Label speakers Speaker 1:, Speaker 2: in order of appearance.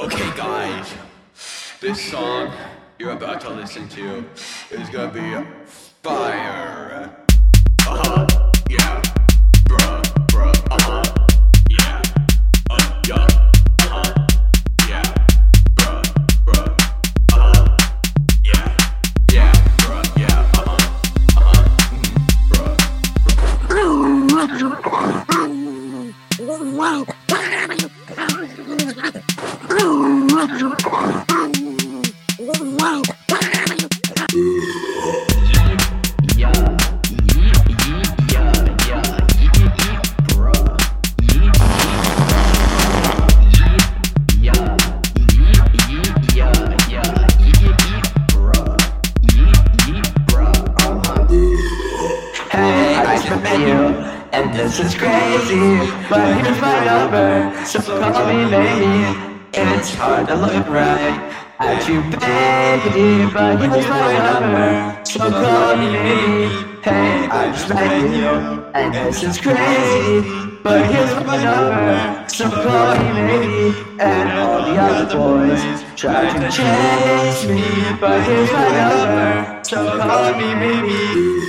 Speaker 1: Okay, guys, this song you're about to listen to is gonna be fire. Uh huh, yeah, bruh, bruh, uh huh, yeah, uh, yeah, uh huh, yeah, bruh, bruh, uh huh, yeah, yeah, bruh, yeah, uh huh, uh huh, mm, bruh.
Speaker 2: And this is crazy. But here's my number, so call me maybe. It's hard to look right at you, baby. But here's my number, so call me maybe. Hey, I just met you, and this is crazy. But here's my number, so call me maybe. And all the other boys try to chase me, but here's my number, so call me maybe.